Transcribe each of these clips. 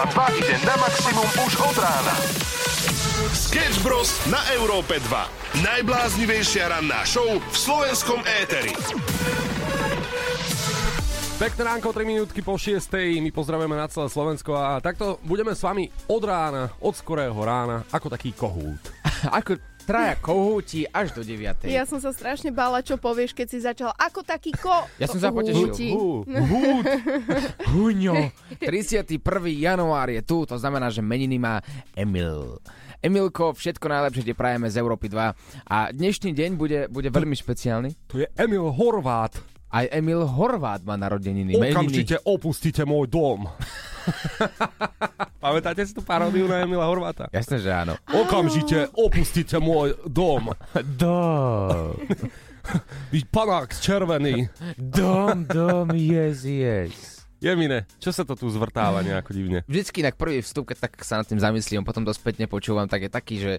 Európa 2 ide na maximum už od rána. Sketch Bros. na Európe 2. Najbláznivejšia ranná show v slovenskom éteri. Pekné ránko, 3 minútky po 6. My pozdravujeme na celé Slovensko a takto budeme s vami od rána, od skorého rána, ako taký kohút. Ako traja kohúti až do 9. Ja som sa strašne bála, čo povieš, keď si začal ako taký ko... Ja som sa potešil. Hú, hút. Huňo. 31. január je tu, to znamená, že meniny má Emil. Emilko, všetko najlepšie ti prajeme z Európy 2 a dnešný deň bude, bude veľmi špeciálny. To je Emil Horvát. Aj Emil Horvát má narodeniny. meniny. Okamžite opustite môj dom. Pamätáte si tú paródiu na Emila Horváta? Jasné, že áno. Okamžite opustite môj dom. Dom. Vy panák červený. Dom, dom, yes, yes. Jemine, čo sa to tu zvrtáva nejako divne? Vždycky na prvý vstup, keď tak sa nad tým zamyslím, potom to spätne počúvam, tak je taký, že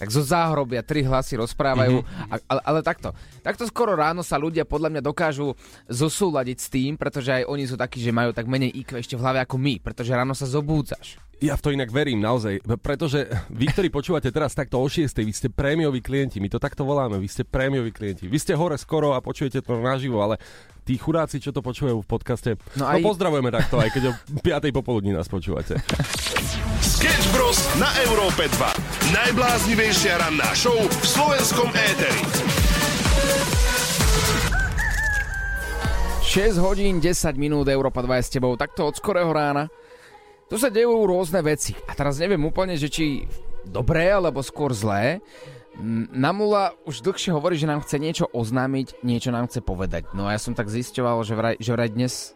tak zo záhrobia tri hlasy rozprávajú, Mhm. a, ale, ale takto. Takto skoro ráno sa ľudia podľa mňa dokážu zosúľadiť s tým, pretože aj oni sú takí, že majú tak menej IQ ešte v hlave ako my, pretože ráno sa zobúdzaš. Ja v to inak verím, naozaj, pretože vy, ktorí počúvate teraz takto o 6, vy ste prémioví klienti, my to takto voláme, vy ste prémioví klienti. Vy ste hore skoro a počujete to naživo, ale tí chudáci, čo to počúvajú v podcaste, no, No no aj- pozdravujeme takto, aj keď o 5. popoludní nás počúvate. Sketch Bros. na Európe 2. Najbláznivejšia ranná show v slovenskom éteri. 6 hodín, 10 minút, Európa 2 je s tebou, takto od skorého rána. Tu sa dejú rôzne veci. A teraz neviem úplne, že či dobré, alebo skôr zlé. Namula už dlhšie hovorí, že nám chce niečo oznámiť, niečo nám chce povedať. No a ja som tak zisťoval, že vraj, že vraj dnes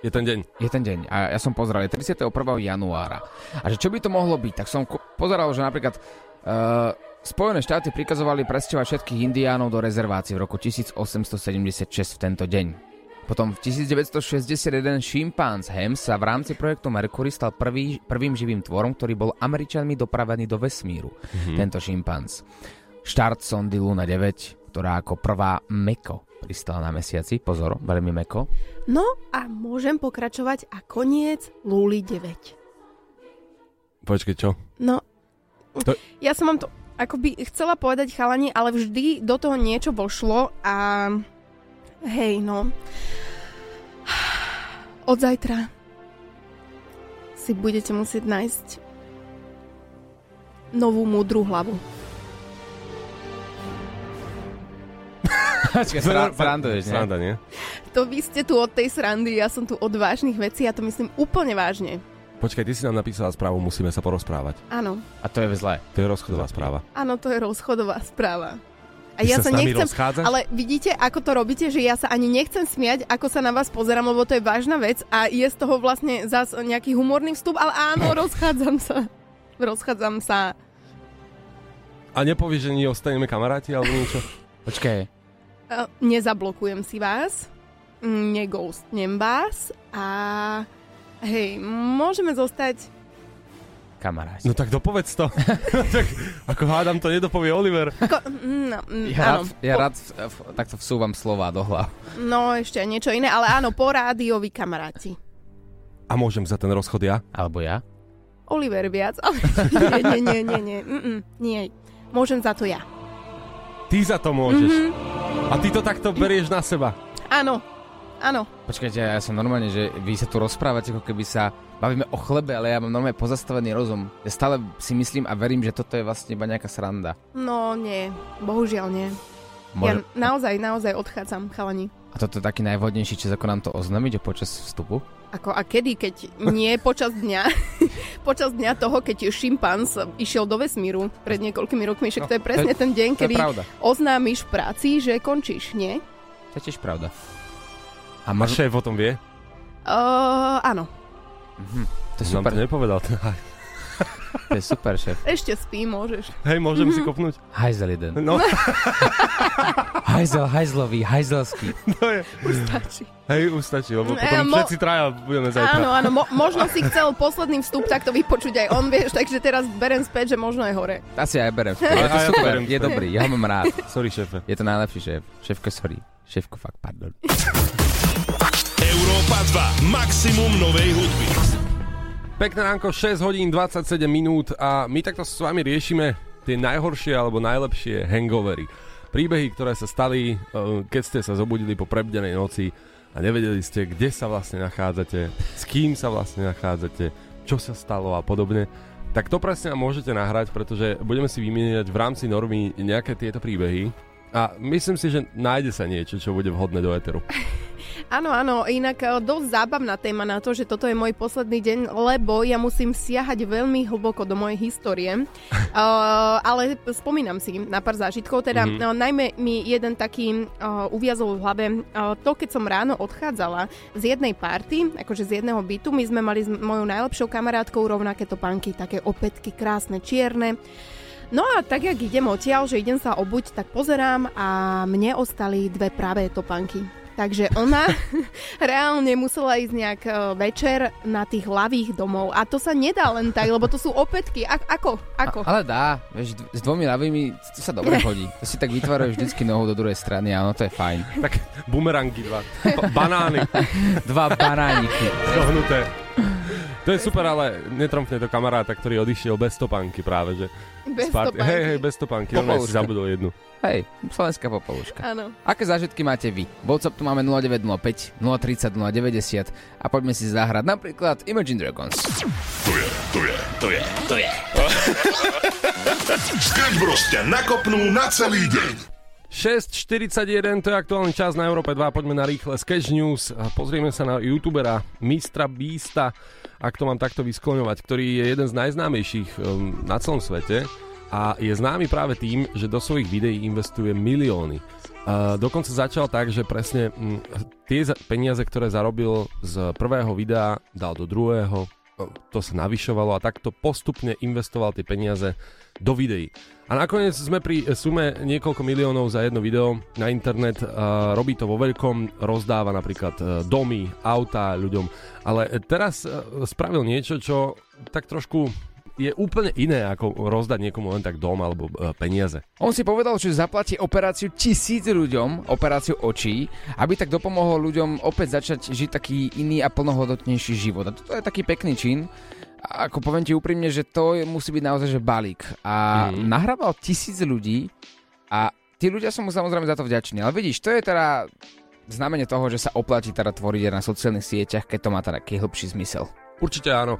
Je ten deň. je ten deň. A ja som pozeral, je 31. januára. A že čo by to mohlo byť? Tak som pozeral, že napríklad uh, Spojené štáty prikazovali presťovať všetkých indiánov do rezervácií v roku 1876 v tento deň. Potom v 1961 šimpanz Hems sa v rámci projektu Mercury stal prvý, prvým živým tvorom, ktorý bol Američanmi dopravený do vesmíru. Mm-hmm. Tento šimpanz. Štart sondy Luna 9, ktorá ako prvá meko pristala na mesiaci. Pozor, veľmi meko. No a môžem pokračovať a koniec Luli 9. Počkej, čo? No, To- ja som vám to akoby chcela povedať chalani, ale vždy do toho niečo vošlo a hej, no. Od zajtra si budete musieť nájsť novú múdru hlavu. Sranduješ? Sranda, nie? To vy ste tu od tej srandy, ja som tu od vážnych vecí a to myslím úplne vážne. Počkaj, ty si nám napísala správu, musíme sa porozprávať. Áno, A to je zlé. To je rozchodová správa. áno, to je rozchodová správa. A Ty ja sa sa nechcem, rozchádzaš? ale vidíte, ako to robíte, že ja sa ani nechcem smiať, ako sa na vás pozerám, lebo to je vážna vec a je z toho vlastne zas nejaký humorný vstup, ale áno, rozchádzam sa. Rozchádzam sa. A nepovieš, že nie ostaneme kamaráti alebo niečo? Počkaj, E, Nezablokujem si vás, mm, neghostnem vás a hej, môžeme zostať kamaráti. No tak dopovedz to. tak, ako hádam, to nedopovie Oliver. Ko, no, mm, Ja áno, rád, ja po- rád v, v, takto vsúvam slova do hlav. No ešte aj niečo iné, ale áno, po rádiovi kamaráti. A môžem za ten rozchod ja? Alebo ja? Oliver viac, ale nie, nie, nie, nie, nie, mm, nie. Môžem za to ja. Ty za to môžeš. A ty to takto berieš na seba. Áno, áno. Počkajte, ja som normálne, že vy sa tu rozprávate, ako keby sa bavíme o chlebe, ale ja mám normálne pozastavený rozum. Ja stále si myslím a verím, že toto je vlastne iba nejaká sranda. No nie, bohužiaľ nie. Ja Môže... naozaj, naozaj odchádzam, chalani. A toto je taký najvhodnejší čas, ako nám to oznámiť počas vstupu? Ako a kedy, keď nie počas dňa, počas dňa toho, keď šimpanz išiel do vesmíru pred niekoľkými rokmi, však to je presne to ten deň, kedy oznámiš v práci, že končíš, nie? To je tiež pravda. A A možno... šéf o tom vie? Uh, áno, To je Nám super, to nepovedal. to je super, šéf. ešte spí, môžeš. Hej, môžem si kopnúť? Hajzel jeden. No, Hajzel, hajzlový, hajzelský. to je. Stačí. Hej, už stačí, lebo Mm, potom eh, mo- všetci traja budeme zajtra. Áno, áno, mo- možno si chcel posledný vstup takto vypočuť aj on, vieš, takže teraz berem späť, že možno je hore. Asi aj berem. Ale to Aj ja to super, je späť. dobrý, ja ho mám rád. Sorry, šéfe. Je to najlepší šéf. Šéfko, sorry. Šéfko, fakt, pardon. Európa 2. Maximum novej hudby. Pekné ránko, 6 hodín 27 minút a my takto s vami riešime tie najhoršie alebo najlepšie hangovery. Príbehy, ktoré sa stali, eh, keď ste sa zobudili po prebdenej noci a nevedeli ste, kde sa vlastne nachádzate, s kým sa vlastne nachádzate, čo sa stalo a podobne. Tak to presne môžete nahrať, pretože budeme si vymieňať v rámci normy nejaké tieto príbehy a myslím si, že nájde sa niečo, čo bude vhodné do Eteru. Áno, áno, inak e, dosť zábavná téma na to, že toto je môj posledný deň, lebo ja musím siahať veľmi hlboko do mojej histórie. uh, ale spomínam si na pár zážitkov, teda mm-hmm. uh, najmä mi jeden taký uh, uviazol v hlave uh, to, keď som ráno odchádzala z jednej party, akože z jedného bytu, my sme mali s mojou najlepšou kamarátkou rovnaké topánky, také opätky krásne, čierne. No a tak, jak idem odtiaľ, že idem sa obuť, tak pozerám a mne ostali dve pravé topanky. Takže ona reálne musela ísť nejak e, večer na tých ľavých domov. A to sa nedá len tak, lebo to sú opätky. A- ako? Ako? A, ale dá. Vieš, s dvomi ľavými to sa dobre hodí. To si tak vytvárajú vždycky nohu do druhej strany a ono to je fajn. Tak bumerangy dva. Banány. Dva banániky. Dohnuté. To je super, ale netromfne to kamaráta, ktorý odišiel bez topánky práve, že? Bez topánky. Hej, hej, bez topánky. On si Popoluška. zabudol jednu. Hej, slovenská popoluška. Áno. Aké zážitky máte vy? WhatsApp tu máme 0905 030 090 a poďme si zahrať napríklad Imagine Dragons. To je, to je, to je, to je. Sketch nakopnú na celý deň. 6.41, to je aktuálny čas na Európe 2, poďme na rýchle Sketch News a pozrieme sa na youtubera Mistra Beasta, ak to mám takto vyskloňovať, ktorý je jeden z najznámejších um, na celom svete a je známy práve tým, že do svojich videí investuje milióny. Uh, dokonca začal tak, že presne mm, tie za- peniaze, ktoré zarobil z prvého videa, dal do druhého, to sa navyšovalo a takto postupne investoval tie peniaze do videí. A nakoniec sme pri sume niekoľko miliónov za jedno video na internet, uh, robí to vo veľkom, rozdáva napríklad uh, domy, autá ľuďom, ale teraz uh, spravil niečo, čo tak trošku je úplne iné ako rozdať niekomu len tak dom alebo uh, peniaze. On si povedal, že zaplatí operáciu tisíc ľuďom, operáciu očí, aby tak dopomohol ľuďom opäť začať žiť taký iný a plnohodnotnejší život. A to je taký pekný čin. A ako poviem ti úprimne, že to je, musí byť naozaj že balík. A mm. nahrával tisíc ľudí a tí ľudia sú mu samozrejme za to vďační. Ale vidíš, to je teda znamenie toho, že sa oplatí teda tvoriť na sociálnych sieťach, keď to má teda taký hĺbší zmysel. Určite áno.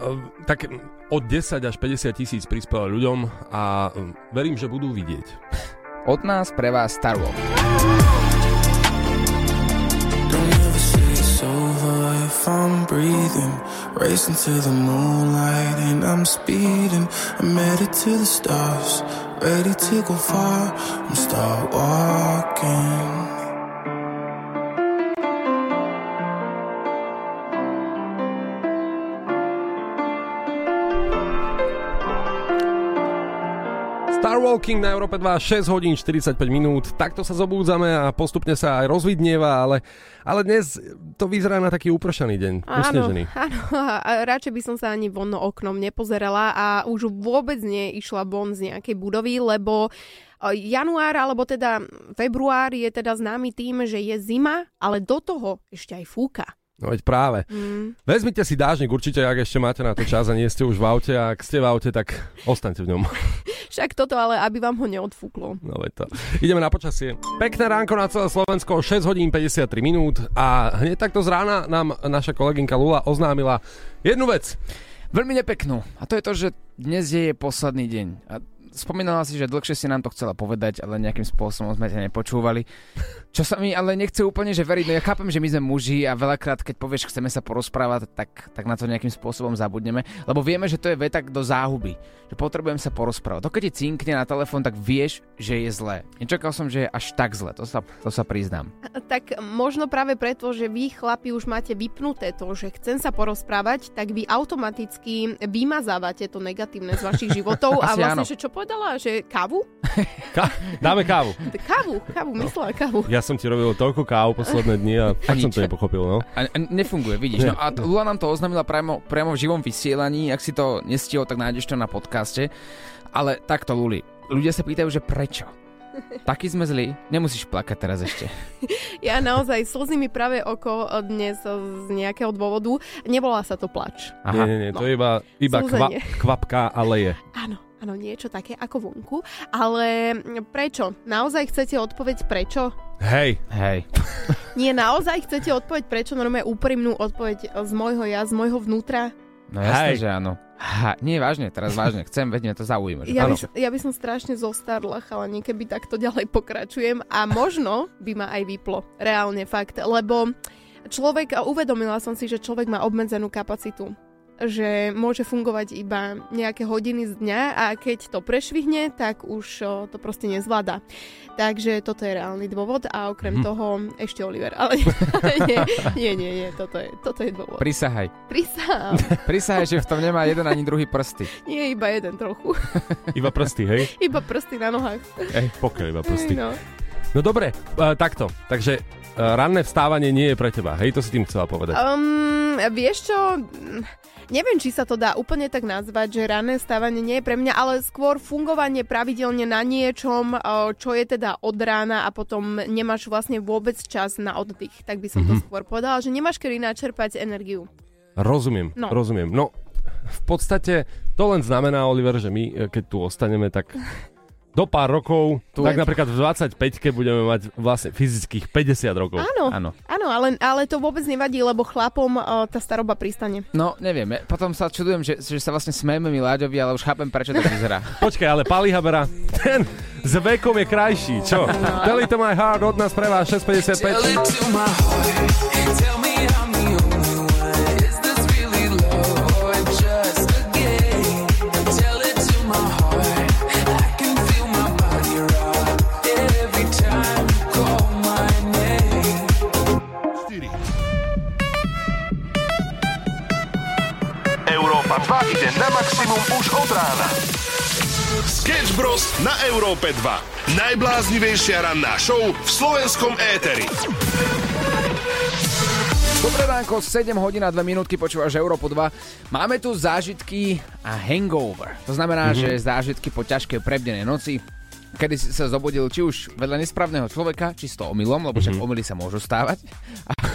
Uh, Tak od 10 až 50 tisíc prispel ľuďom a um, verím, že budú vidieť. Od nás pre vás Star Wars. Don't ever say it's over if I'm breathing. Racing to the moonlight and I'm speeding. I'm headed to the stars, ready to go far. I'm start walking. Star Walking na Európe 2, 6 hodín 45 minút. Takto sa zobúdzame a postupne sa aj rozvidnieva, ale, ale dnes to vyzerá na taký upršaný deň. Áno, Usnežený. áno, radšej by som sa ani von oknom nepozerala a už vôbec neišla von z nejakej budovy, lebo január, alebo teda február je teda známy tým, že je zima, ale do toho ešte aj fúka. No veď práve. Mm. Vezmite si dážnik určite, ak ešte máte na to čas a nie ste už v aute. A ak ste v aute, tak ostaňte v ňom. Však toto ale, aby vám ho neodfúklo. No veď to. Ideme na počasie. Pekné ránko na celé Slovensko, 6 hodín 53 minút a hneď takto z rána nám naša kolegynka Lula oznámila jednu vec. Veľmi nepeknú. A to je to, že dnes je jej posledný deň. A spomínala si, že dlhšie si nám to chcela povedať, ale nejakým spôsobom sme ťa nepočúvali. Čo sa mi ale nechce úplne, že veriť. No ja chápem, že my sme muži a veľakrát, keď povieš, chceme sa porozprávať, tak, tak na to nejakým spôsobom zabudneme. Lebo vieme, že to je veta do záhuby. Že potrebujem sa porozprávať. To keď ti cinkne na telefón, tak vieš, že je zlé. Nečakal som, že je až tak zlé. To sa, to sa priznám. Tak možno práve preto, že vy chlapi už máte vypnuté to, že chcem sa porozprávať, tak vy automaticky vymazávate to negatívne z vašich životov a vlastne, áno. že čo povedala, že kávu? Ka- dáme kávu. Kávu, kávu, myslela kávu. Ja som ti robil toľko káv posledné dni a tak som to nepochopil, no. A, a nefunguje, vidíš. No a Lula nám to oznámila priamo, priamo v živom vysielaní. Ak si to nestihol, tak nájdeš to na podcaste. Ale takto, Luli, ľudia sa pýtajú, že prečo? Taký sme zlí. Nemusíš plakať teraz ešte. Ja naozaj slzí mi práve oko dnes z nejakého dôvodu. Nevolá sa to plač. Nie, nie, nie, to je iba, iba kva, kvapka a leje. Áno, áno, niečo také ako vonku. Ale prečo? Naozaj chcete odpoveď prečo? Hej, Hej. Nie, naozaj chcete odpoveď prečo? Normálne úprimnú odpoveď z môjho ja, z môjho vnútra. No jasné, Hej. že áno. Ha, nie, vážne, teraz vážne. Chcem, veď mňa to zaujíma. Že? Ja by, som, ja by som strašne zostarla, chalani, keby takto ďalej pokračujem a možno by ma aj vyplo. Reálne fakt, lebo človek, a uvedomila som si, že človek má obmedzenú kapacitu že môže fungovať iba nejaké hodiny z dňa a keď to prešvihne, tak už to proste nezvláda. Takže toto je reálny dôvod a okrem Mhm. toho ešte Oliver. Ale nie, nie, nie, nie toto, je, toto je dôvod. Prisahaj. Prisám, Prisahaj, že v tom nemá jeden ani druhý prsty. nie iba jeden trochu. iba prsty, hej? Iba prsty na nohách. Ej, pokiaľ iba prsty. No. No dobre, uh, takto. Takže ranné vstávanie nie je pre teba, hej? To si tým chcela povedať. Um, vieš čo, neviem, či sa to dá úplne tak nazvať, že ranné stávanie nie je pre mňa, ale skôr fungovanie pravidelne na niečom, o, čo je teda od rána a potom nemáš vlastne vôbec čas na oddych. Tak by som to skôr povedala, že nemáš kedy načerpať energiu. Rozumiem, No. rozumiem. No, v podstate to len znamená, Oliver, že my, e, keď tu ostaneme, tak do pár rokov, Tu- tak napríklad v 25-ke budeme mať vlastne fyzických 50 rokov. Áno, Áno. áno ale, ale to vôbec nevadí, lebo chlapom o, tá staroba pristane. No, neviem, potom sa čudujem, že, že sa vlastne smejeme mi Láďovi, ale už chápem, prečo to vyzerá. Počkaj, ale Pali Habera, ten s vekom je krajší, čo? Tell it to my heart od nás pre vás 655. od rána. Sketch Bros. na Európe 2. Najbláznivejšia ranná show v slovenskom éteri. Dobré ránko, 7 hodín a 2 minútky počúvaš Európu 2. Máme tu zážitky a hangover. To znamená, mm-hmm. že zážitky po ťažkej prebdenej noci, kedy si sa zobudil či už vedľa nesprávneho človeka, čisto omylom, lebo však omily sa môžu stávať.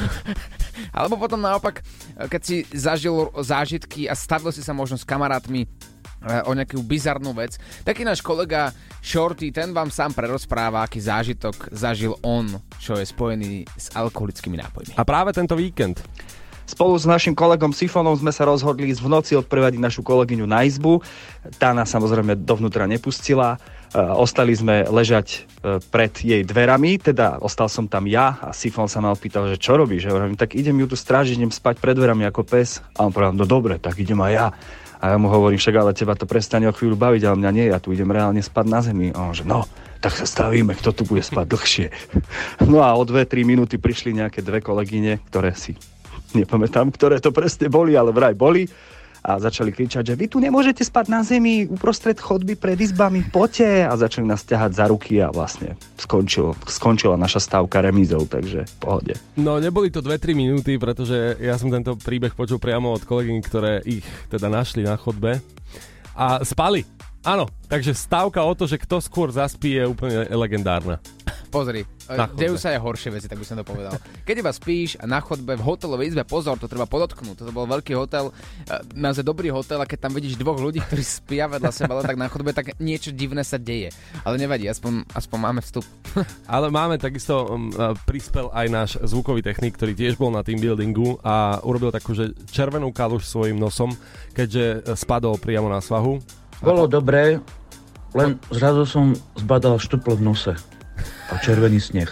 Alebo potom naopak, keď si zažil zážitky a stavil si sa možno s kamarátmi o nejakú bizarnú vec. Taký náš kolega Shorty, ten vám sám prerozpráva, aký zážitok zažil on, čo je spojený s alkoholickými nápojmi. A práve tento víkend. Spolu s našim kolegom Sifonom sme sa rozhodli v noci odprevadiť našu kolegyňu na izbu. Tá nás samozrejme dovnútra nepustila. E, Ostali sme ležať e, pred jej dverami, teda ostal som tam ja a Sifon sa ma opýtal, že čo robíš? Ja hovorím, tak idem ju tu strážiť, idem spať pred dverami ako pes. A on povedal, no dobre, tak idem aj ja. A ja mu hovorím, však ale teba to prestane o chvíľu baviť, ale mňa nie, ja tu idem reálne spať na zemi. A on, že no, tak sa stavíme, kto tu bude spať dlhšie. No a o 2-3 minúty prišli nejaké dve kolegyne, ktoré si nepamätám, ktoré to presne boli, ale vraj boli. A začali kričať, že vy tu nemôžete spať na zemi uprostred chodby pred izbami, poďte. A začali nás ťahať za ruky a vlastne skončil, skončila naša stávka remízou, takže v pohode. No neboli to 2-3 minúty, pretože ja som tento príbeh počul priamo od kolegyň, ktoré ich teda našli na chodbe a spali. Áno, takže stávka o to, že kto skôr zaspí je úplne legendárna. Pozri, Na dejú sa aj horšie veci, tak by som to povedal. Keď iba spíš na chodbe v hotelovej izbe, pozor, to treba podotknúť, toto bol veľký hotel, e, naozaj dobrý hotel a keď tam vidíš dvoch ľudí, ktorí spia vedľa seba, tak na chodbe, tak niečo divné sa deje. Ale nevadí, aspoň, aspoň máme vstup. Ale máme takisto, um, uh, prispel aj náš zvukový technik, ktorý tiež bol na team buildingu a urobil takú, že červenú kaluž svojim nosom, keďže spadol priamo na svahu. Bolo dobré, len zrazu som zbadal štuplo v nose a červený sneh.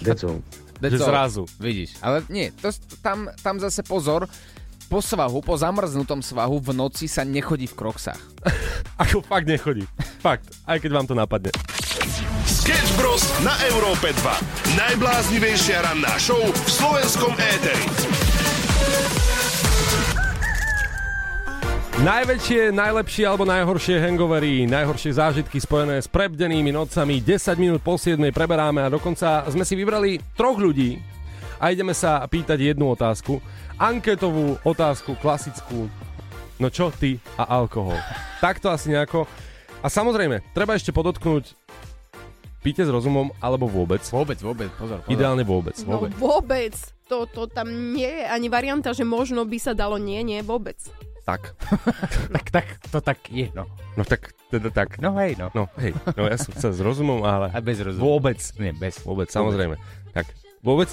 That's all. zrazu. Vidíš, ale nie, to, tam, tam zase pozor, po svahu, po zamrznutom svahu v noci sa nechodí v kroksách. Ako fakt nechodí. Fakt, aj keď vám to napadne. Sketch Bros. na Európe 2. Najbláznivejšia ranná show v slovenskom éteri. Najväčšie, najlepšie alebo najhoršie hangovery, najhoršie zážitky spojené s prebdenými nocami, 10 minút po 7 preberáme a dokonca sme si vybrali troch ľudí a ideme sa pýtať jednu otázku. Anketovú otázku, klasickú. No čo ty a alkohol? Takto asi nejako. A samozrejme, treba ešte podotknúť, spíte s rozumom alebo vôbec? Vôbec, vôbec, pozor, pozor. Ideálne vôbec. No vôbec. vôbec. To, to tam nie je ani varianta, že možno by sa dalo. Nie, nie, vôbec. Tak. Tak, tak, to tak je, no. No tak, teda tak. No hej, no. No hej, no ja som chcel s rozumom, ale A bez rozumu. vôbec. Nie, bez. Vôbec, samozrejme. Tak, vôbec?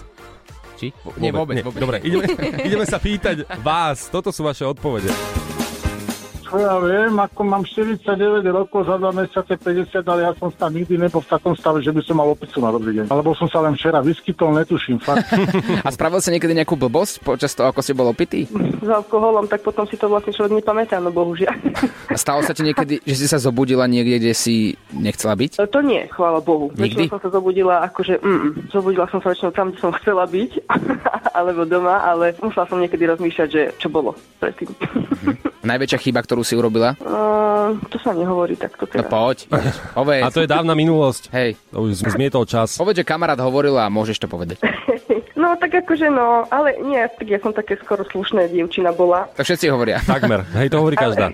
Či? Nie, vôbec, vôbec. Dobre, ideme, ideme sa pýtať vás. Toto sú vaše odpovede. Čo ja viem, ako mám 49 rokov, za 2 mesiace 50, ale ja som tam nikdy nebol v takom stave, že by som mal opicu na dobrý deň. Alebo som sa len včera vyskytol, netuším, fakt. A spravil sa niekedy nejakú blbosť počas toho, ako ste bol opitý? s alkoholom, tak potom si to vlastne človek nepamätá, no bohužiaľ. A stalo sa ti niekedy, že si sa zobudila niekde, kde si nechcela byť? To nie, chvála Bohu. Nikdy? Väčšinou som sa zobudila akože, mm, zobudila som sa väčšinou tam, kde som chcela byť, alebo doma, ale musela som niekedy rozmýšľať, že čo bolo predtým. Najväčšia chyba, ktorú si urobila? Uh, to sa nehovorí takto No teraz. poď, ideš. povedz. A to je dávna minulosť. Hej, To už zmietol čas. povedz, že kamarát hovoril a môžeš to povedať. No tak akože no, ale nie, tak ja som také skoro slušné dievčina bola, Tak všetci hovoria. Takmer. Hej, to hovorí každá.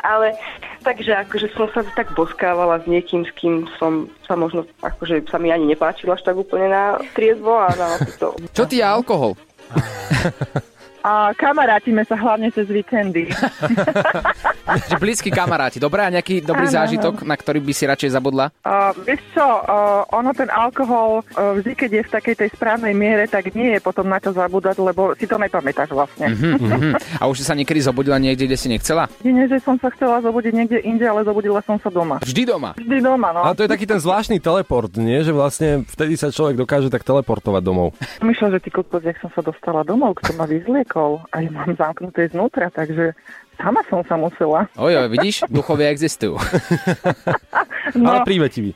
ale takže akože som sa tak boskávala s niekým, s kým som sa možno, akože sa mi ani nepáčila až tak úplne na triezvo a na to. Čo ty je alkohol? A kamarátime sa hlavne cez víkendy. Blízki kamaráti. Dobre, a nejaký dobrý Áno, zážitok, na ktorý by si radšej zabudla? Uh, vieš čo, uh, ono ten alkohol, uh, vždy keď je v takej tej správnej miere, tak nie je potom na čo zabúdať, lebo si to nepamätáš vlastne. Mhm, mhm. A už si sa niekedy zobudila niekde, kde si nechcela? Nie, že som sa chcela zobudiť niekde inde, ale zobudila som sa doma. Vždy doma. Vždy doma, no. Ale to je taký ten zvláštny teleport, nie? Že vlastne vtedy sa človek dokáže tak teleportovať domov. Myšľa, že ty kokos, jak som sa dostala domov, kto ma vyzliekol a ja mám zamknuté znútra, takže sama som sa musela. Oj, oj, vidíš? Duchovia existujú. No, Ale prívetivý.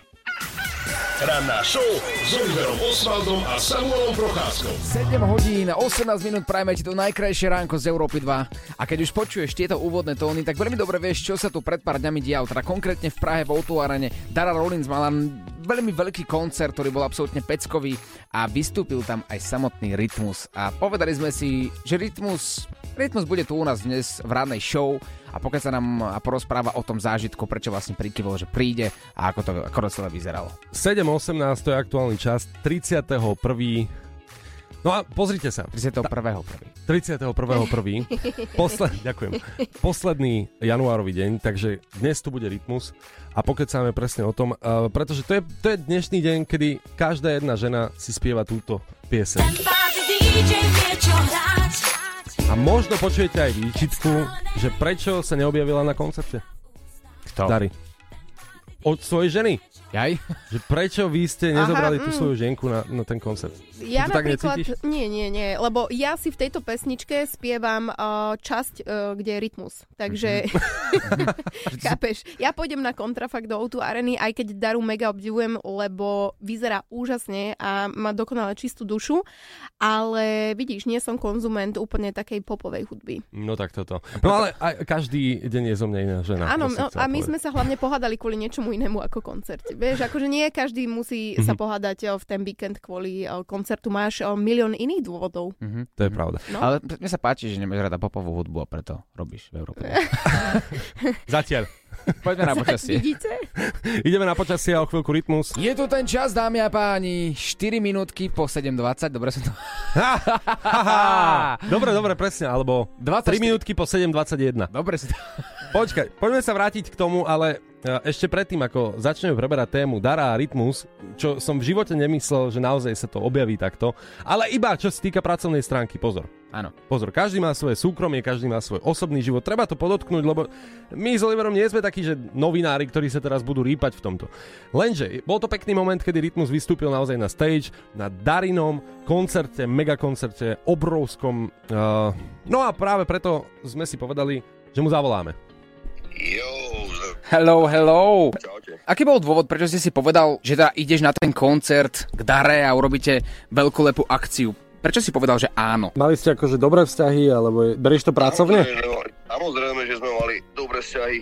Ranná show s Oliverom Osvaldom a Samuelom Procházkou. 7 hodín, 18 minút prajme ti to najkrajšie ránko z Európy 2. A keď už počuješ tieto úvodné tóny, tak veľmi dobre vieš, čo sa tu pred pár dňami dialo. Teda konkrétne v Prahe v Outu Arene Dara Rollins mala veľmi veľký koncert, ktorý bol absolútne peckový a vystúpil tam aj samotný Rytmus. A povedali sme si, že Rytmus, Rytmus bude tu u nás dnes v rannej show a pokiaľ sa nám a porozpráva o tom zážitku, prečo vlastne prikyvol, že príde a ako to, ako to celé vyzeralo. 7.18 to je aktuálny čas, 31. No a pozrite sa. 31. 31.1. Posled, ďakujem. Posledný januárový deň, takže dnes tu bude rytmus a pokecáme presne o tom, uh, pretože to je, to je dnešný deň, kedy každá jedna žena si spieva túto pieseň. A možno počujete aj výčitku, že prečo sa neobjavila na koncerte. Kto? Dary. Od svojej ženy. Jaj? Že prečo vy ste nezobrali Aha, tú mm. svoju ženku na, na ten koncert? Ja Ty to tak napríklad, necítiš? nie, nie, nie, lebo ja si v tejto pesničke spievam uh, časť, uh, kde je rytmus, takže chápeš, ja pôjdem na kontrafakt do O2 Areny, aj keď Daru mega obdivujem, lebo vyzerá úžasne a má dokonale čistú dušu, ale vidíš, nie som konzument úplne takej popovej hudby. No tak toto. No ale aj každý deň je zo mňa iná žena. Áno, no, a my povedať. sme sa hlavne pohádali kvôli niečomu inému ako koncerte. Vieš, akože nie každý musí sa pohádať o, v ten víkend kvôli o, koncertu. Máš o, milión iných dôvodov. Mhm. To je pravda. No. Ale mne sa páči, že nemáš rada popovú hudbu a preto robíš v Európe. Zatiaľ. Poďme na počasie. Vidíte? Ideme na počasie a o chvíľku rytmus. Je tu ten čas, dámy a páni. 4 minútky po 7.20. Dobre som to... Dobre, dobre, presne. Alebo 24. 3 minútky po 7.21. Dobre si to... Počkaj, poďme sa vrátiť k tomu, ale ešte predtým, ako začneme preberať tému Dara a Rytmus, čo som v živote nemyslel, že naozaj sa to objaví takto, ale iba čo sa týka pracovnej stránky, pozor. Áno. Pozor, každý má svoje súkromie, každý má svoj osobný život. Treba to podotknúť, lebo my s Oliverom nie sme takí, že novinári, ktorí sa teraz budú rýpať v tomto. Lenže bol to pekný moment, kedy Rytmus vystúpil naozaj na stage, na Darinom koncerte, megakoncerte, obrovskom. Uh, no a práve preto sme si povedali, že mu zavoláme. Hello, hello. Aký bol dôvod, prečo si si povedal, že teda ideš na ten koncert k Dare a urobíte veľkolepú akciu? Prečo si povedal, že áno? Mali ste akože dobré vzťahy, alebo berieš to pracovne? Samozrejme, že sme mali dobré vzťahy.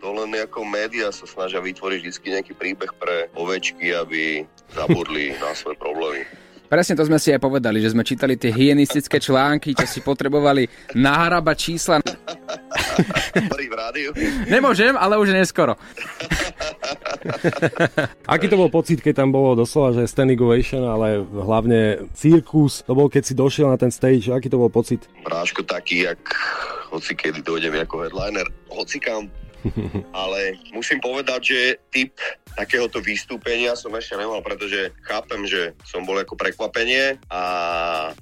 To len ako média sa snažia vytvoriť vždy nejaký príbeh pre ovečky, aby zabudli na svoje problémy. Presne to sme si aj povedali, že sme čítali tie hygienistické články, čo si potrebovali nahrabať čísla. V rádiu. Nemôžem, ale už neskoro. Aký to bol pocit, keď tam bolo doslova, že standing ovation, ale hlavne cirkus, to bol, keď si došiel na ten stage, aký to bol pocit? Bráško taký, jak hoci kedy dojdem ako headliner, hocikam. Ale musím povedať, že typ takéhoto vystúpenia som ešte nemal, pretože chápem, že som bol ako prekvapenie a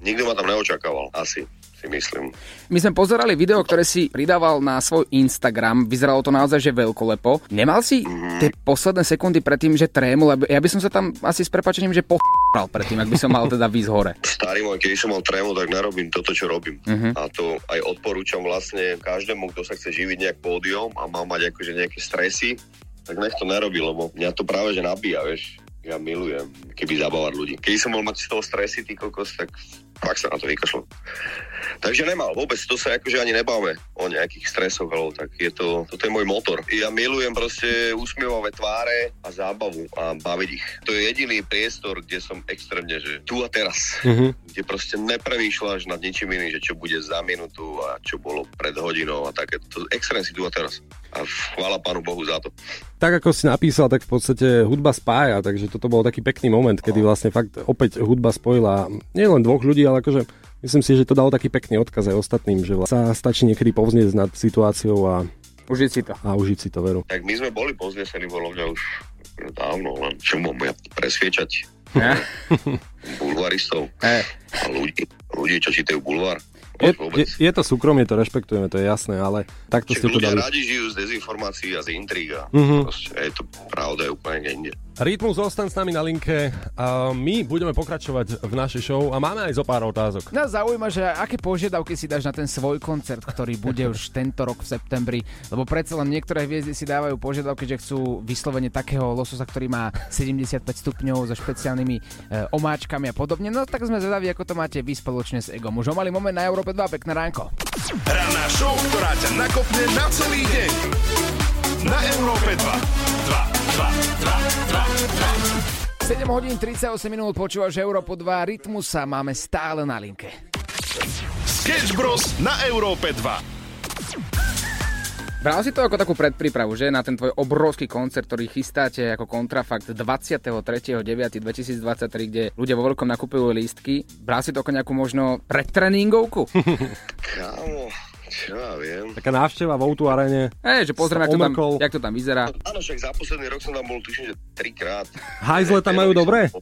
nikto ma tam neočakával, asi si myslím. My sme pozerali video, ktoré si pridával na svoj Instagram. Vyzeralo to naozaj, že veľkolepo. Nemal si mm. tie posledné sekundy predtým, že trému, lebo ja by som sa tam asi s prepačením, že pochal predtým, ak by som mal teda výsť hore. Starý môj, keď som mal trému, tak nerobím toto, čo robím. Uh-huh. A to aj odporúčam vlastne každému, kto sa chce živiť nejak pódium a má mať akože nejaké stresy, tak nech to nerobí, lebo mňa to práve že nabíja, vieš ja milujem, keby zabávať ľudí. Keď som mal mať z toho stresy, ty kokos, tak fakt sa na to vykašlo. Takže nemal, vôbec to sa akože ani nebáme o nejakých stresoch, ale tak je to, toto je môj motor. Ja milujem proste usmievavé tváre a zábavu a baviť ich. To je jediný priestor, kde som extrémne, že tu a teraz. Mm-hmm. Kde proste nepremýšľaš nad ničím iným, že čo bude za minútu a čo bolo pred hodinou a také. To extrém si tu a teraz. A chvála pánu Bohu za to. Tak ako si napísal, tak v podstate hudba spája, takže toto bol taký pekný moment, kedy vlastne fakt opäť hudba spojila nielen dvoch ľudí, ale akože myslím si, že to dalo taký pekný odkaz aj ostatným, že sa stačí niekedy povznieť nad situáciou a užiť si to. A užiť si to, veru. Tak my sme boli povznesení, bolo mňa už dávno, len čo mám ja presviečať bulvaristov a ľudí, ľudí, čo čítajú bulvár. Je, je, je to súkromie, to rešpektujeme, to je jasné, ale takto ste to dali. Ľudia radi žijú z dezinformácií a z intriga. Mm-hmm. Proste, je to pravda, je úplne inde. Rytmus, ostan s nami na linke. A my budeme pokračovať v našej show a máme aj zo pár otázok. Nás zaujíma, že aké požiadavky si dáš na ten svoj koncert, ktorý bude už tento rok v septembri, lebo predsa len niektoré hviezdy si dávajú požiadavky, že chcú vyslovene takého lososa, ktorý má 75 stupňov so špeciálnymi e, omáčkami a podobne. No tak sme zvedaví, ako to máte vy spoločne s Egom. Už o malý moment na Európe 2, pekné ránko. Ranná show, ktorá ťa nakopne na celý deň. Na Európe 2. 2, 2, 2, 2, 2. 7 hodín 38 minút počúvaš Európu 2, Rytmusa máme stále na linke. Sketch Bros. na Európe 2. Bral si to ako takú predprípravu, že? Na ten tvoj obrovský koncert, ktorý chystáte ako kontrafakt 23.9.2023, kde ľudia vo veľkom nakupujú lístky. Bral si to ako nejakú možno predtreningovku? Kámo, čo ja viem. Taká návšteva v Outu arene. Hej, že pozrieme, jak to, tam, jak to tam vyzerá. Áno, však za posledný rok som tam bol, tuším, že trikrát. Hajzle tam majú dobre?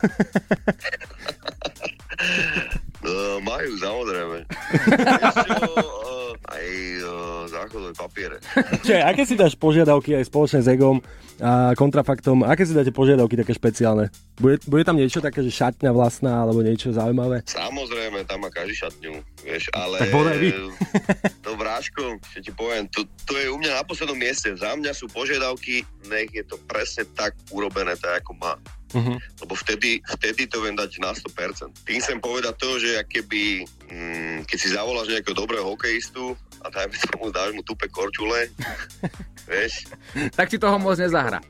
Uh, majú, samozrejme. aj uh, záchodové papiere. Čiže, aké si dáš požiadavky aj spoločne s Egom a kontrafaktom? Aké si dáte požiadavky také špeciálne? Bude, bude tam niečo také, že šatňa vlastná alebo niečo zaujímavé? Samozrejme, tam má každý šatňu, vieš, ale... Tak bodaj vy. to bráško, čo ti poviem, to, to je u mňa na poslednom mieste. Za mňa sú požiadavky, nech je to presne tak urobené, tak ako má. Uh-huh. Lebo vtedy, vtedy to viem dať na 100%. Tým chcem povedať to, že keby, mm, keď si zavoláš nejakého dobrého hokejistu a dajme tomu, dáš mu tupe korčule, vieš. tak ti toho moc nezahra.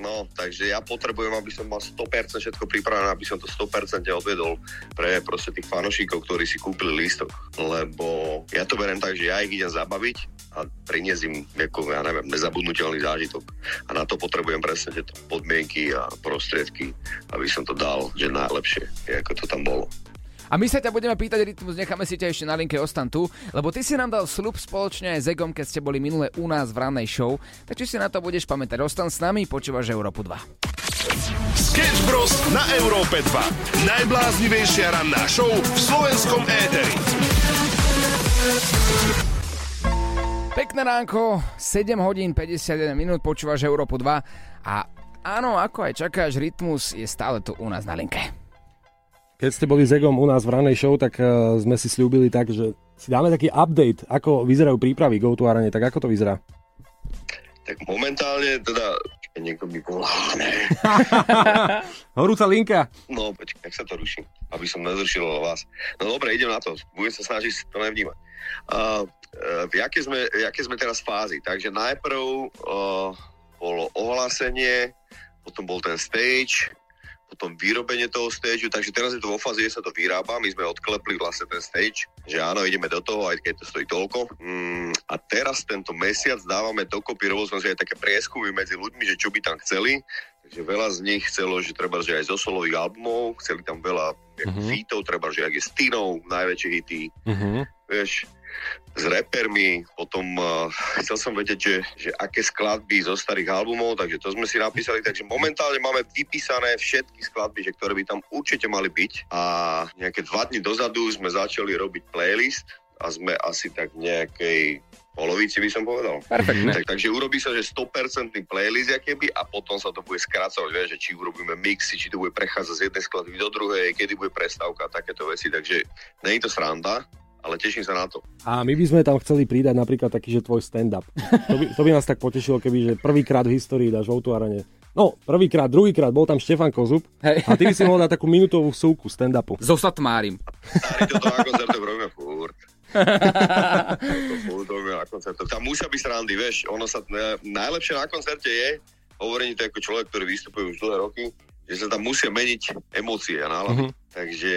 no, takže ja potrebujem, aby som mal 100% všetko pripravené, aby som to 100% odvedol pre proste tých fanošíkov, ktorí si kúpili lístok. Lebo ja to berem tak, že ja ich idem zabaviť a priniesť im, ako, ja neviem, nezabudnutelný zážitok. A na to potrebujem presne tieto podmienky a prostriedky, aby som to dal, že najlepšie, ako to tam bolo. A my sa ťa budeme pýtať, Rytmus, necháme si ťa ešte na linke, ostan tu, lebo ty si nám dal slub spoločne aj s Egom, keď ste boli minule u nás v rannej show, tak či si na to budeš pamätať, ostan s nami, počúvaš Európu 2. Sketch Bros. na Európe 2. Najbláznivejšia ranná show v slovenskom éteri. Pekné ránko, 7 hodín 51 minút, počúvaš Európu 2 a áno, ako aj čakáš, Rytmus je stále tu u nás na linke. Keď ste boli s Egom u nás v ranej show, tak uh, sme si slúbili tak, že si dáme taký update, ako vyzerajú prípravy Go to Arane, tak ako to vyzerá? Tak momentálne teda niekto volá, ne? Horúca linka. No, počkaj, jak sa to ruší, aby som nezrušil vás. No dobre, idem na to, budem sa snažiť to nevnímať. Uh, v jaké sme, jaké sme teraz fázi. Takže najprv uh, bolo ohlásenie, potom bol ten stage, potom vyrobenie toho stageu, takže teraz je to vo fáze, kde sa to vyrába, my sme odklepli vlastne ten stage, že áno, ideme do toho, aj keď to stojí toľko. Mm, a teraz tento mesiac dávame dokopy, robili sme si aj také prieskumy medzi ľuďmi, že čo by tam chceli, takže veľa z nich chcelo, že treba, že aj zo solových albumov, chceli tam veľa mm-hmm. Mhm. featov, treba, že ak je s Tinou, najväčšie hity, Uh-huh. vieš, s repermi, potom uh, chcel som vedieť, že, že aké skladby zo starých albumov, takže to sme si napísali, takže momentálne máme vypísané všetky skladby, že ktoré by tam určite mali byť a nejaké dva dni dozadu sme začali robiť playlist a sme asi tak nejakej polovici by som povedal. Perfektne. Tak, takže urobí sa, že 100% playlist keby a potom sa to bude skracovať, vieš, že či urobíme mixy, či to bude prechádzať z jednej skladby do druhej, kedy bude prestávka, takéto veci, takže je to sranda, ale teším sa na to. A my by sme tam chceli pridať napríklad taký, že tvoj stand-up. To by, to by nás tak potešilo, keby že prvýkrát v histórii dáš v Outuarane. No, prvýkrát, druhýkrát bol tam Štefan Kozub Hej. a ty by si mohol dať takú minútovú súku stand-upu. So satmárim. Starý, toto na koncerte robíme furt. to furt robíme na koncertoch. Tam musia byť srandy, vieš, ono sa, ne, najlepšie na koncerte je, hovorím to ako človek, ktorý vystupuje už dlhé roky, že sa tam musia meniť emócie a nálady. Mhm. Takže,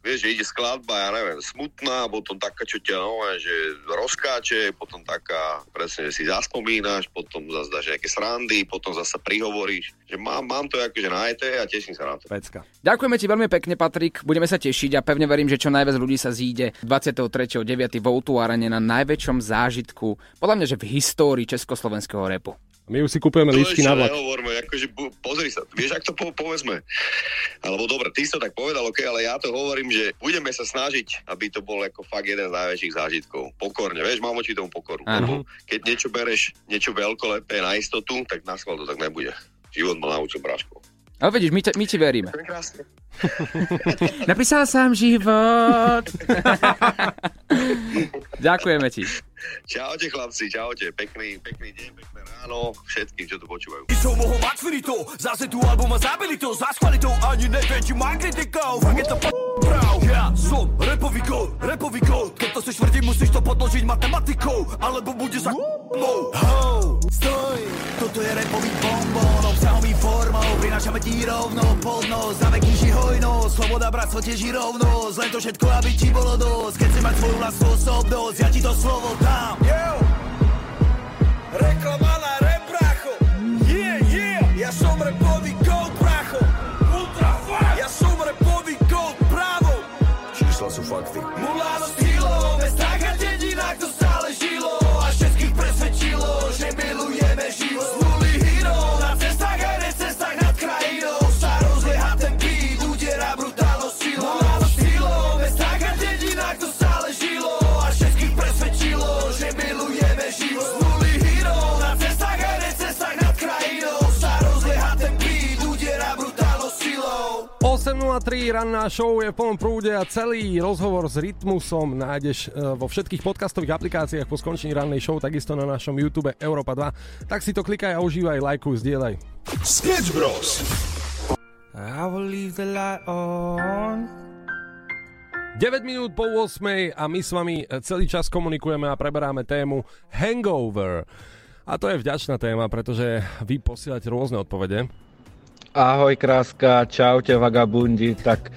vieš, že ide skladba, ja neviem, smutná, potom taká, čo ťa, no, že rozkáče, potom taká, presne, že si zaspomínaš, potom zase dáš nejaké srandy, potom zase prihovoríš. Že mám, mám to akože na ET a teším sa na to. Pecka. Ďakujeme ti veľmi pekne, Patrik. Budeme sa tešiť a pevne verím, že čo najviac ľudí sa zíde 23.9. v Outu Arene na najväčšom zážitku, podľa mňa, že v histórii československého repu. My už si kupujeme To lístky na vlak. nehovorme, akože pozri sa, vieš, ak to po- povedzme. Alebo dobre, ty si to tak povedal, ok, ale ja to hovorím, že budeme sa snažiť, aby to bol ako fakt jeden z najväčších zážitkov. Pokorne, vieš, mám oči tomu pokoru. Lebo keď niečo bereš, niečo veľkolepé na istotu, tak na to tak nebude. Život ma naučil bráško. Ale vidíš, my, te, my ti veríme. Napísal sám život. Ďakujeme ti. Čaute chlapci, čaute, pekný, pekný deň, pekné ráno všetkým, čo tu počúvajú. Som mohol mať finito, zase tu album a zabili to. Za kvalitou ani neviem, či mám kritikou Fakt je to p*** prav Ja som repový gol, repový gol Keď to chceš tvrdiť, musíš to podložiť matematikou. Alebo budeš za mou Ho, stoj, toto je repový bonbon Obsahový formou, prinášame ti rovno Podnos, dáme kniži hojnosť Sloboda, bratstvo, tiež i rovnosť Len to všetko, aby ti bolo dosť. Keď chceš mať svoju vlastnú osobnosť Ja ti to slovo dám. Yo! Reklama Čísla sú fakty. Muláno stýlo Bez strach a dedinách to 8.03 ranná show je v plnom prúde a celý rozhovor s Rytmusom nájdeš e, vo všetkých podcastových aplikáciách po skončení rannej show, takisto na našom YouTube Europa 2. Tak si to klikaj a užívaj, lajkuj, zdieľaj. Sketch Bros. I will leave the light on 9 minút po 8 a my s vami celý čas komunikujeme a preberáme tému Hangover. A to je vďačná téma, pretože vy posielate rôzne odpovede. Ahoj kráska, čaute vagabundi, tak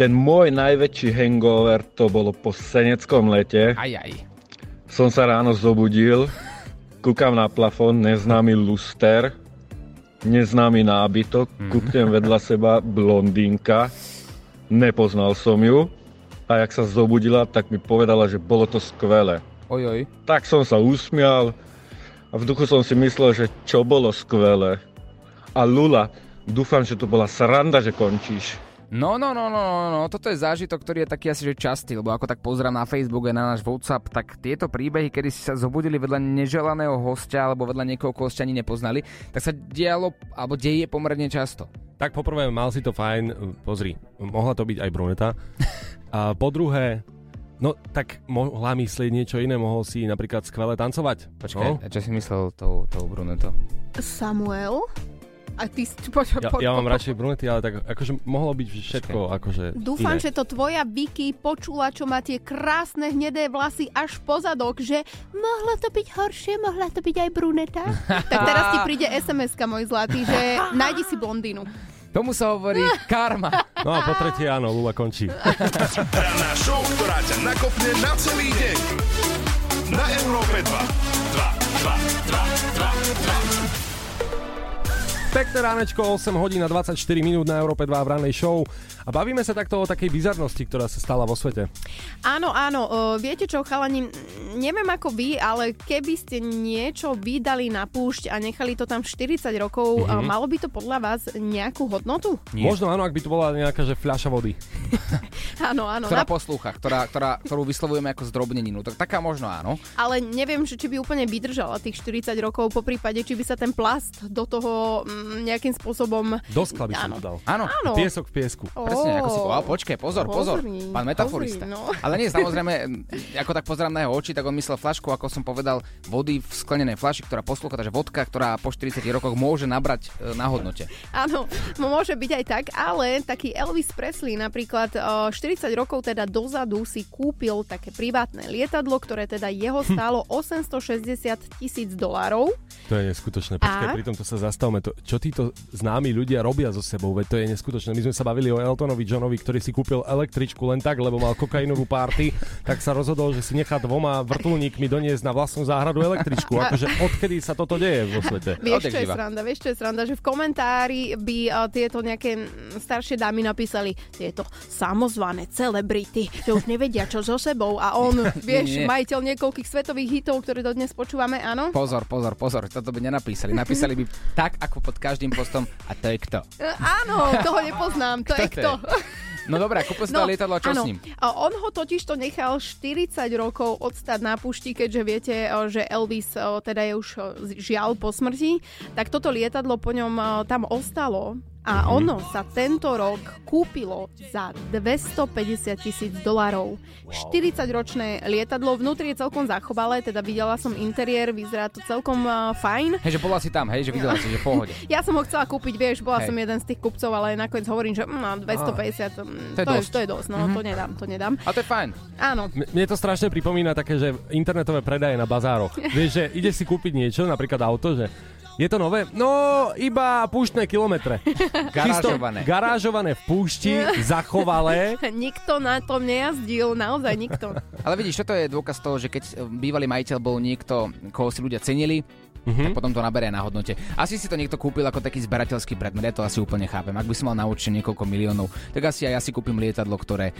ten môj najväčší hangover to bolo po seneckom lete. Aj, aj. Som sa ráno zobudil, kúkam na plafón, neznámy luster, neznámy nábytok, kúknem vedľa seba blondínka, nepoznal som ju a jak sa zobudila, tak mi povedala, že bolo to skvelé. Ojoj. Tak som sa usmial a v duchu som si myslel, že čo bolo skvelé. A Lula, dúfam, že to bola sranda, že končíš. No, no, no, no, no, no, toto je zážitok, ktorý je taký asi, že častý, lebo ako tak pozerám na Facebook a na náš WhatsApp, tak tieto príbehy, kedy si sa zobudili vedľa neželaného hostia alebo vedľa niekoho, koho ste ani nepoznali, tak sa dialo, alebo deje pomerne často. Tak poprvé, mal si to fajn, pozri, mohla to byť aj bruneta. A po druhé, no tak mohla myslieť niečo iné, mohol si napríklad skvele tancovať. Počkaj, no? a čo si myslel tou, tou brunetou? Samuel? A ty... si- Poď, Ja, poď, ja mám poď, radšej brunety, ale tak akože mohlo byť všetko akože Dúfam, iné. že to tvoja Vicky počula, čo má tie krásne hnedé vlasy až po zadok, že mohlo to byť horšie, mohla to byť aj bruneta. tak teraz ti príde SMS-ka, môj zlatý, že nájdi si blondínu. Tomu sa hovorí karma. No a po tretie áno, Lula končí. Ranná show, ktorá ťa nakopne na celý deň. Na Európe 2. 2, 2, 2, 2, 2. Pekné ránečko, 8 hodín a 24 minút na Európe 2 v ranej show. A bavíme sa takto o takej bizarnosti, ktorá sa stala vo svete. Áno, áno, o, viete čo, chalani, neviem ako vy, ale keby ste niečo vydali na púšť a nechali to tam 40 rokov, Mhm. mm-hmm. malo by to podľa vás nejakú hodnotu? Nie. Možno áno, ak by to bola nejaká že fľaša vody. Áno, áno. Ktorá Na- poslúcha, ktorá, ktorá, ktorú vyslovujeme ako zdrobneninu. Tak, taká možno áno. Ale neviem, že či by úplne vydržala tých 40 rokov, po prípade, či by sa ten plast do toho mm, nejakým spôsobom... Do skla by som dal. Áno. Áno. Piesok v piesku. Presne, ako si povedal. Počkaj, pozor, pozor. Pozri, Pán metaforista. pozri, no. Ale nie, samozrejme, ako tak pozerám na jeho oči, tak on myslel flašku, ako som povedal, vody v sklenenej flaši, ktorá poslúcha, takže vodka, ktorá po 40 rokoch môže nabrať e, na hodnote. Áno, môže byť aj tak, ale taký Elvis Presley napríklad o, 40 rokov teda dozadu si kúpil také privátne lietadlo, ktoré teda jeho stálo 860 tisíc dolárov. To je neskutočné. Počkaj, A? pri tomto sa zastavme. To, čo títo známi ľudia robia so sebou, veď to je neskutočné. My sme sa bavili o Eltonovi Johnovi, ktorý si kúpil električku len tak, lebo mal kokainovú party, tak sa rozhodol, že si nechá dvoma vrtulníkmi doniesť na vlastnú záhradu električku. Akože odkedy sa toto deje vo svete? Vieš, čo je sranda? Vieš, čo je sranda? Že v komentári by uh, tieto nejaké staršie dámy napísali tieto samozvané celebrity, že už nevedia čo so sebou a on, vieš, Nie. majiteľ niekoľkých svetových hitov, ktoré dodnes počúvame, áno? Pozor, pozor, pozor, toto by nenapísali. Napísali by tak, ako pod každým postom, a to je kto? E, Áno, toho nepoznám, to Kto je to kto. No dobré, kúpil si to lietadlo a čo áno. s ním? A On ho totiž to nechal 40 rokov odstať na pušti, keďže viete, o, že Elvis o, teda je už z- žiaľ po smrti, tak toto lietadlo po ňom tam ostalo a Mhm. ono sa tento rok kúpilo za 250 tisíc dolárov. 40-ročné lietadlo, vnútri je celkom zachovalé, teda videla som interiér, vyzerá to celkom uh, fajn. Hej, že bola si tam, hej, že videla si, že v pohode. Ja som ho chcela kúpiť, vieš, bola Hej. som jeden z tých kupcov, ale nakoniec hovorím, že mm, 250, mm, To je to, je, dosť. to je dosť, no Mhm. to nedám, to nedám. A to je fajn. Áno. M- Mne to strašne pripomína také, že internetové predaje na bazároch. Vieš, že ide si kúpiť niečo, napríklad auto, že je to nové? No, iba púštne kilometre. Garážované. Čisto garážované v púšti, zachovalé. Nikto na tom nejazdil, naozaj nikto. Ale vidíš, toto je dôkaz toho, že keď bývalý majiteľ bol niekto, koho si ľudia cenili, Mhm. tak potom to naberie na hodnote. Asi si to niekto kúpil ako taký zberateľský predmet, ja to asi úplne chápem. Ak by som mal naučiť niekoľko miliónov, tak asi aj ja si kúpim lietadlo, ktoré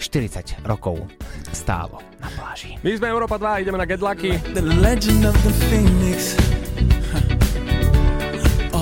40 rokov stálo na pláži. My sme Európa 2, ideme na Gedlaky. The legend of the phoenix huh,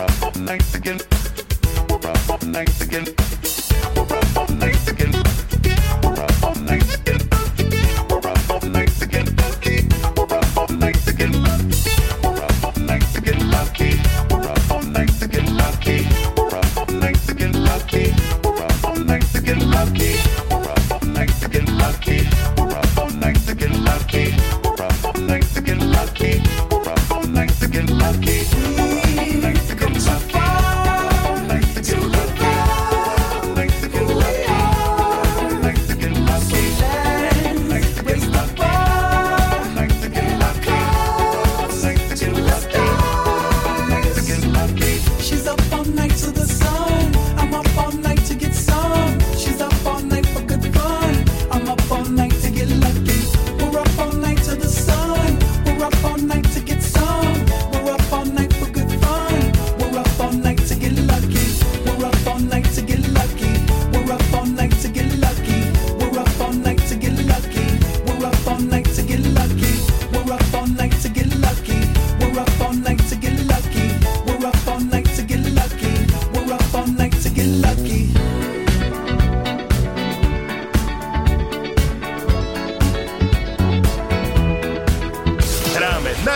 Rap all night again. Rap all night again. Rap all night again. Rap all night again.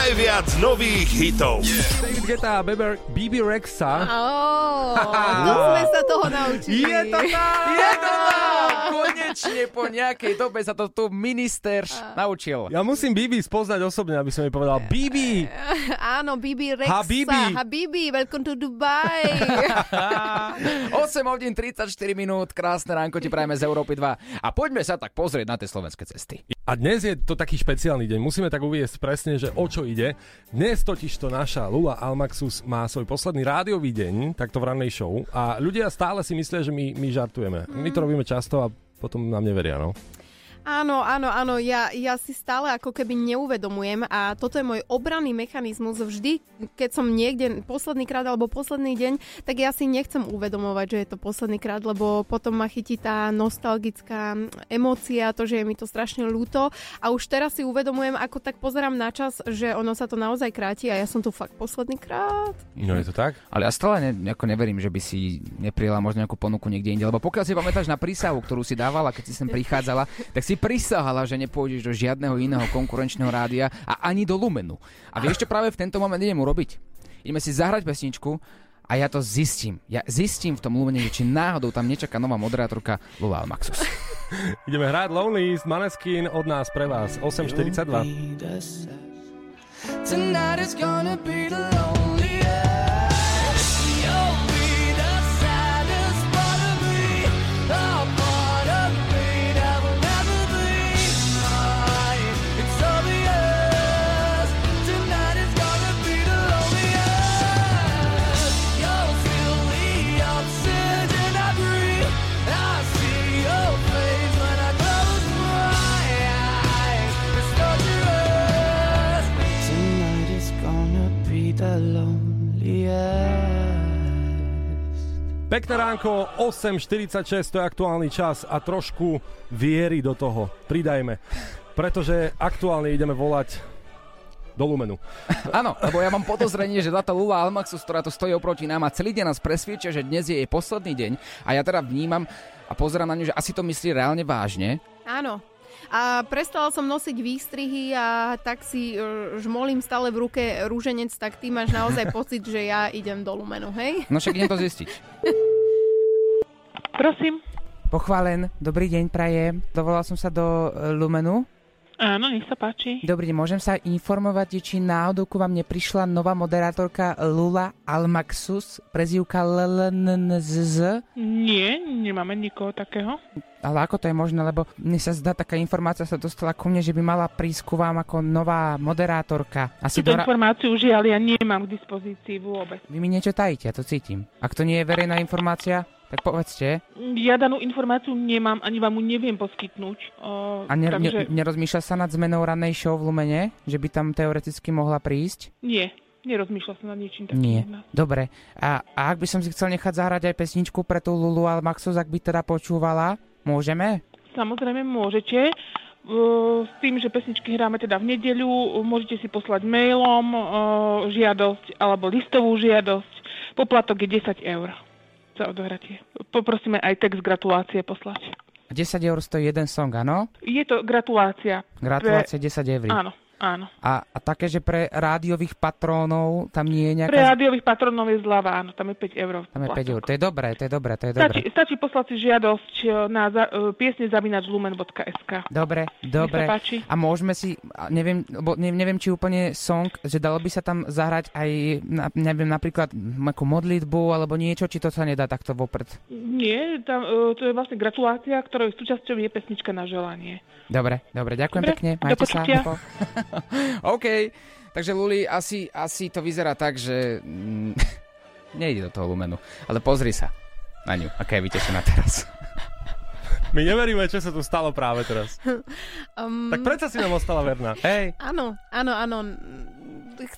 Najviac nových hitov. David Guetta a Bieber, BB Rexa. Oh, sme sa toho naučili. Je to tak! Je to tak! Konečne po nejakej dobe sa to tu minister naučil. Ja musím Bibi spoznať osobne, aby som jej povedal Bibi. Áno, Bibi Rexa. Habibi. Habibi, welcome to Dubai. 8 hodín 34 minút, krásne ránko ti prajeme z Európy 2. A poďme sa tak pozrieť na tie slovenské cesty. A dnes je to taký špeciálny deň. Musíme tak uviesť presne, že o čo ide. Dnes totiž to naša Lula Almaxus má svoj posledný rádiový deň, takto v rannej show. A ľudia stále si myslia, že my, my žartujeme. My to robíme často a potom nám neveria, no. Áno, áno, áno, ja, ja si stále ako keby neuvedomujem a toto je môj obranný mechanizmus. Vždy, keď som niekde posledný krát alebo posledný deň, tak ja si nechcem uvedomovať, že je to posledný krát, lebo potom ma chytí tá nostalgická emócia, to, že je mi to strašne ľúto. A už teraz si uvedomujem, ako tak pozerám na čas, že ono sa to naozaj kráti a ja som tu fakt posledný krát. No je to tak? Ale ja stále ne, ako neverím, že by si neprijela možno nejakú ponuku niekde inde. Lebo pokiaľ si pamätáš na prísahu, ktorú si dávala, keď si sem prichádzala, tak si prisahala, že nepôjdeš do žiadneho iného konkurenčného rádia a ani do Lumenu. A vieš, čo práve v tento moment idem urobiť? Ideme si zahrať pesničku a ja to zistím. Ja zistím v tom Lumene, že či náhodou tam nečaká nová moderátorka Lula Maxus. Ideme hrať Lonely z Maneskin od nás pre vás 8.42. Tonight is gonna be the loneliest. Pekné ránko, 8.46, to je aktuálny čas a trošku viery do toho pridajme, pretože aktuálne ideme volať do Lumenu. Áno, lebo ja mám podozrenie, že táto Lula Almaxus, ktorá tu stojí oproti nám a celý deň nás presvieča, že dnes je jej posledný deň a ja teda vnímam a pozerám na ňu, že asi to myslí reálne vážne. Áno. A prestala som nosiť výstrihy a tak si e, žmolím stále v ruke rúženec, tak ty máš naozaj pocit, že ja idem do Lumenu, hej? No však idem to zistiť. Prosím. Pochválen, dobrý deň, prajem. Dovolal som sa do e, Lumenu. Áno, nech sa páči. Dobrý deň, môžem sa informovať, či náhodou ku vám neprišla nová moderátorka Lula Almaxus, prezývka LLNZZ? Nie, nemáme nikoho takého. Ale ako to je možné, lebo mne sa zdá, taká informácia sa dostala ku mne, že by mala prísť ku vám ako nová moderátorka. Asi Túto ra- informáciu žiaľ ja nemám k dispozícii vôbec. Vy mi niečo tajíte, ja to cítim. Ak to nie je verejná informácia, tak povedzte. Ja danú informáciu nemám, ani vám ju neviem poskytnúť. O, A ne- takže ne- nerozmýšľa sa nad zmenou rannej show v Lumene? Že by tam teoreticky mohla prísť? nie, nerozmýšľal som nad niečím takým. Nie. Dobre. A, a ak by som si chcel nechať zahrať aj pesničku pre tú Lulu Almaxus, ak by teda počúvala, môžeme? Samozrejme môžete. Uh, s tým, že pesničky hráme teda v nedeľu, môžete si poslať mailom uh, žiadosť alebo listovú žiadosť. Poplatok je 10 eur. Za odohratie. Poprosíme aj text gratulácie poslať. 10 eur stojí jeden song, áno? Je to gratulácia. Gratulácie 10 eur. Áno, áno. A, a také, že pre rádiových patrónov tam nie je nejaká... Pre rádiových patronov je zľava, áno, tam je 5 eur. Tam je 5 eur. To je dobré, to je dobré, to je Stačí, dobré. stačí poslať si žiadosť e, na za, e, piesne zavinač lumen.sk. Dobre, dobre. A môžeme si, neviem, ne, neviem, či úplne song, že dalo by sa tam zahrať aj, na, neviem, napríklad nejakú modlitbu alebo niečo, či to sa nedá takto vopred. Nie, tam, e, to je vlastne gratulácia, ktorej súčasťou je pesnička na želanie. Dobre, dobre, ďakujem Dobre, pekne, majte sa. OK, takže Luli, asi, asi to vyzerá tak, že mm, nejde do toho Lumenu. Ale pozri sa na ňu, aká je vytešená teraz. My neveríme, čo sa tu stalo práve teraz. Um, Tak predsa si nám ostala verná. Hej. Áno, áno, áno.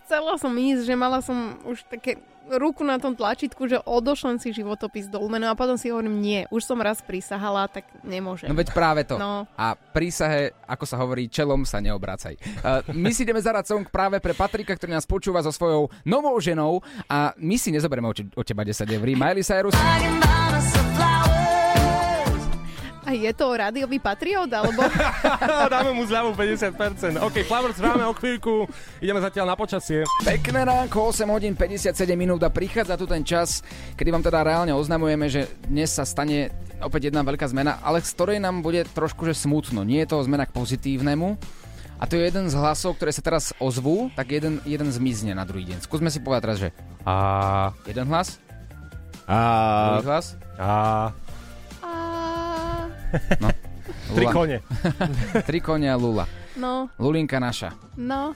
Chcela som ísť, že mala som už také ruku na tom tlačítku, že odošlem si životopis do Lumenu a potom si hovorím, nie, už som raz prisahala, tak nemôžem. No veď práve to. No. A prísahe, ako sa hovorí, čelom sa neobracaj. Uh, my si ideme zarať song práve pre Patrika, ktorý nás počúva so svojou novou ženou a my si nezoberieme od, od teba 10 eur. Miley Cyrus. A je to rádiový patriot, alebo... Dáme mu zľavu 50%. OK, Flowers hráme o chvíľku. Ideme zatiaľ na počasie. Pekné ránko, 8 hodín 57 minút a prichádza tu ten čas, kedy vám teda reálne oznamujeme, že dnes sa stane opäť jedna veľká zmena, ale z ktorej nám bude trošku že smutno. Nie je to zmena k pozitívnemu, a to je jeden z hlasov, ktoré sa teraz ozvú, tak jeden, jeden zmizne na druhý deň. Skúsme si povedať teraz, že a jeden hlas, a druhý hlas, a no. Tri kone. Tri kone a Lula. No, Lulinka naša. no,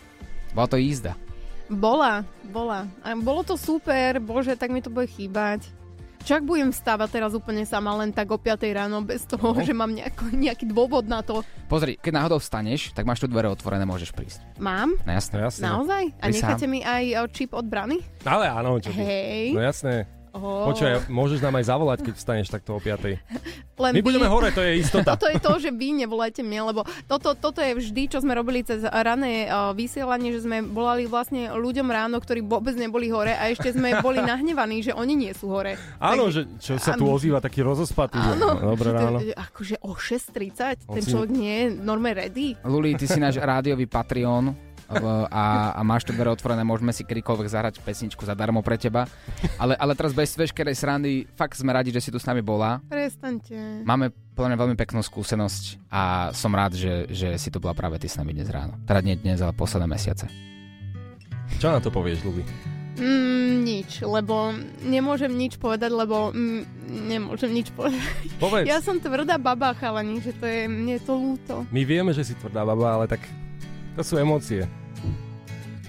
Bola to jízda. bola, bola. A bolo to super, bože, tak mi to bude chýbať. Čak budem vstávať teraz úplne sama, len tak o 5 ráno, bez toho, No. že mám nejako, nejaký dôvod na to. Pozri, keď náhodou vstaneš, tak máš tu dvere otvorené, môžeš prísť. Mám? No jasné. jasné. Naozaj? A necháte mi aj o, čip od brany? Ale áno, čo ty. Hej. No jasné. Oh. Počkaj, môžeš nám aj zavolať, keď vstaneš takto o 5. Len My vy- budeme hore, to je istota. Toto je to, že vy nevoláte mne, lebo toto, toto je vždy, čo sme robili cez rané uh, vysielanie, že sme volali vlastne ľuďom ráno, ktorí vôbec neboli hore a ešte sme boli nahnevaní, že oni nie sú hore. Áno, že čo sa tu ozýva taký rozospatý. Áno. No, Dobré Že to- ráno. Akože o 6.30 ten si- človek nie je norme ready. Luli, ty si náš rádiový Patreon a, a máš tu dvere otvorené, môžeme si kedykoľvek zahrať pesničku zadarmo pre teba. Ale, ale teraz bez veškerej srandy, fakt sme radi, že si tu s nami bola. Prestaňte. Máme plne veľmi peknú skúsenosť a som rád, že, že si tu bola práve ty s nami dnes ráno. Teda nie dnes, ale posledné mesiace. Čo na to povieš, Luby? Mm, nič, lebo nemôžem nič povedať, lebo mm, nemôžem nič povedať. Povedz. Ja som tvrdá baba, chalani, že to je, mne je to ľúto. My vieme, že si tvrdá baba, ale tak to sú emócie.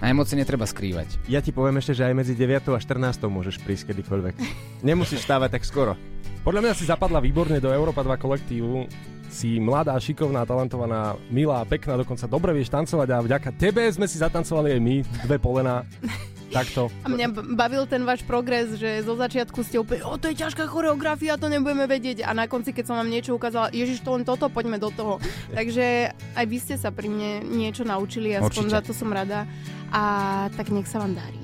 A emócie netreba skrývať. Ja ti poviem ešte, že aj medzi 9 a 14 môžeš prísť kedykoľvek. Nemusíš stávať tak skoro. Podľa mňa si zapadla výborne do Európa 2 kolektívu. Si mladá, šikovná, talentovaná, milá, pekná, dokonca dobre vieš tancovať a vďaka tebe sme si zatancovali aj my, dve polená. Takto. A mňa bavil ten váš progres, že zo začiatku ste úplne, o, to je ťažká choreografia, to nebudeme vedieť. A na konci, keď som vám niečo ukázala, ježiš, to len toto, poďme do toho. Takže aj vy ste sa pri mne niečo naučili, aspoň Určite. za to som rada. A tak nech sa vám darí.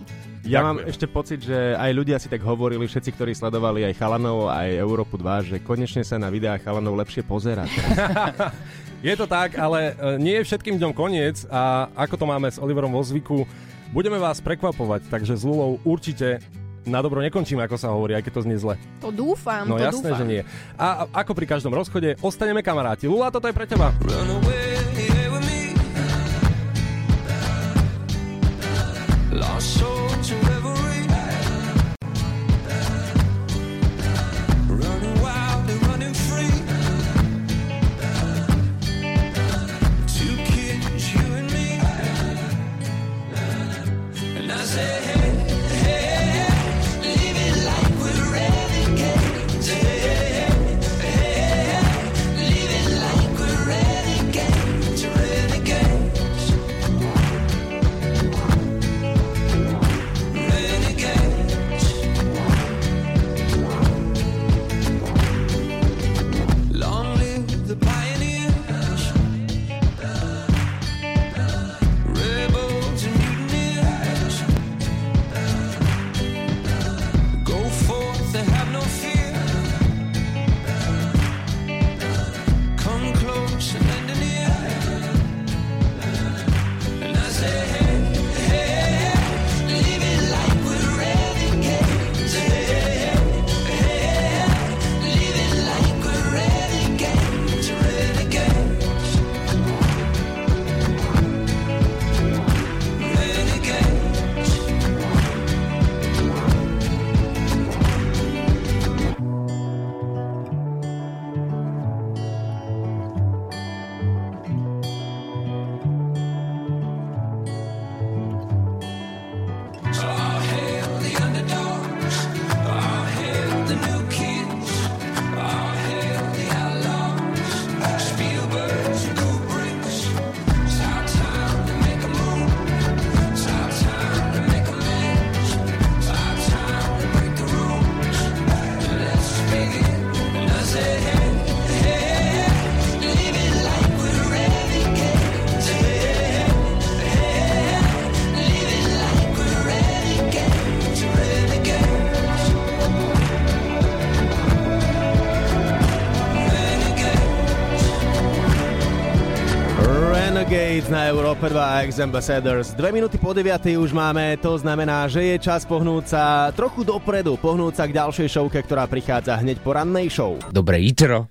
Ja mám ešte pocit, že aj ľudia si tak hovorili, všetci, ktorí sledovali aj chalanov, aj Európu 2, že konečne sa na videách chalanov lepšie pozerá. Je to tak, ale e, nie je všetkým dňom koniec a ako to máme s Oliverom vo zvyku, budeme vás prekvapovať, takže s Lulou určite na dobro nekončíme, ako sa hovorí, aj keď to znie zle. To dúfam, No to jasné, dúfam. že nie. A a ako pri každom rozchode, ostaneme kamaráti. Lula, toto je pre teba. Lost soul Gates na Európe 2 X Ambassadors. Dve minúty po 9 už máme, to znamená, že je čas pohnúť sa trochu dopredu, pohnúť sa k ďalšej showke, ktorá prichádza hneď po rannej show. Dobré jitro.